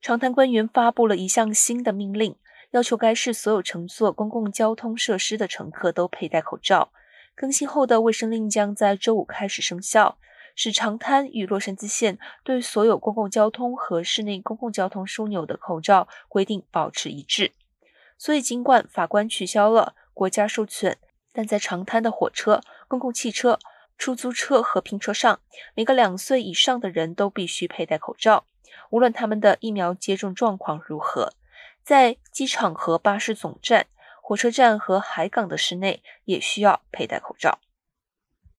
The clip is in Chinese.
长滩官员发布了一项新的命令，要求该市所有乘坐公共交通设施的乘客都佩戴口罩。更新后的卫生令将在周五开始生效，使长滩与洛杉矶县对所有公共交通和室内公共交通枢纽的口罩规定保持一致。所以，尽管法官取消了国家授权，但在长滩的火车、公共汽车、出租车和拼车上，每个两岁以上的人都必须佩戴口罩，无论他们的疫苗接种状况如何。在机场和巴士总站。火车站和海港的室内也需要佩戴口罩。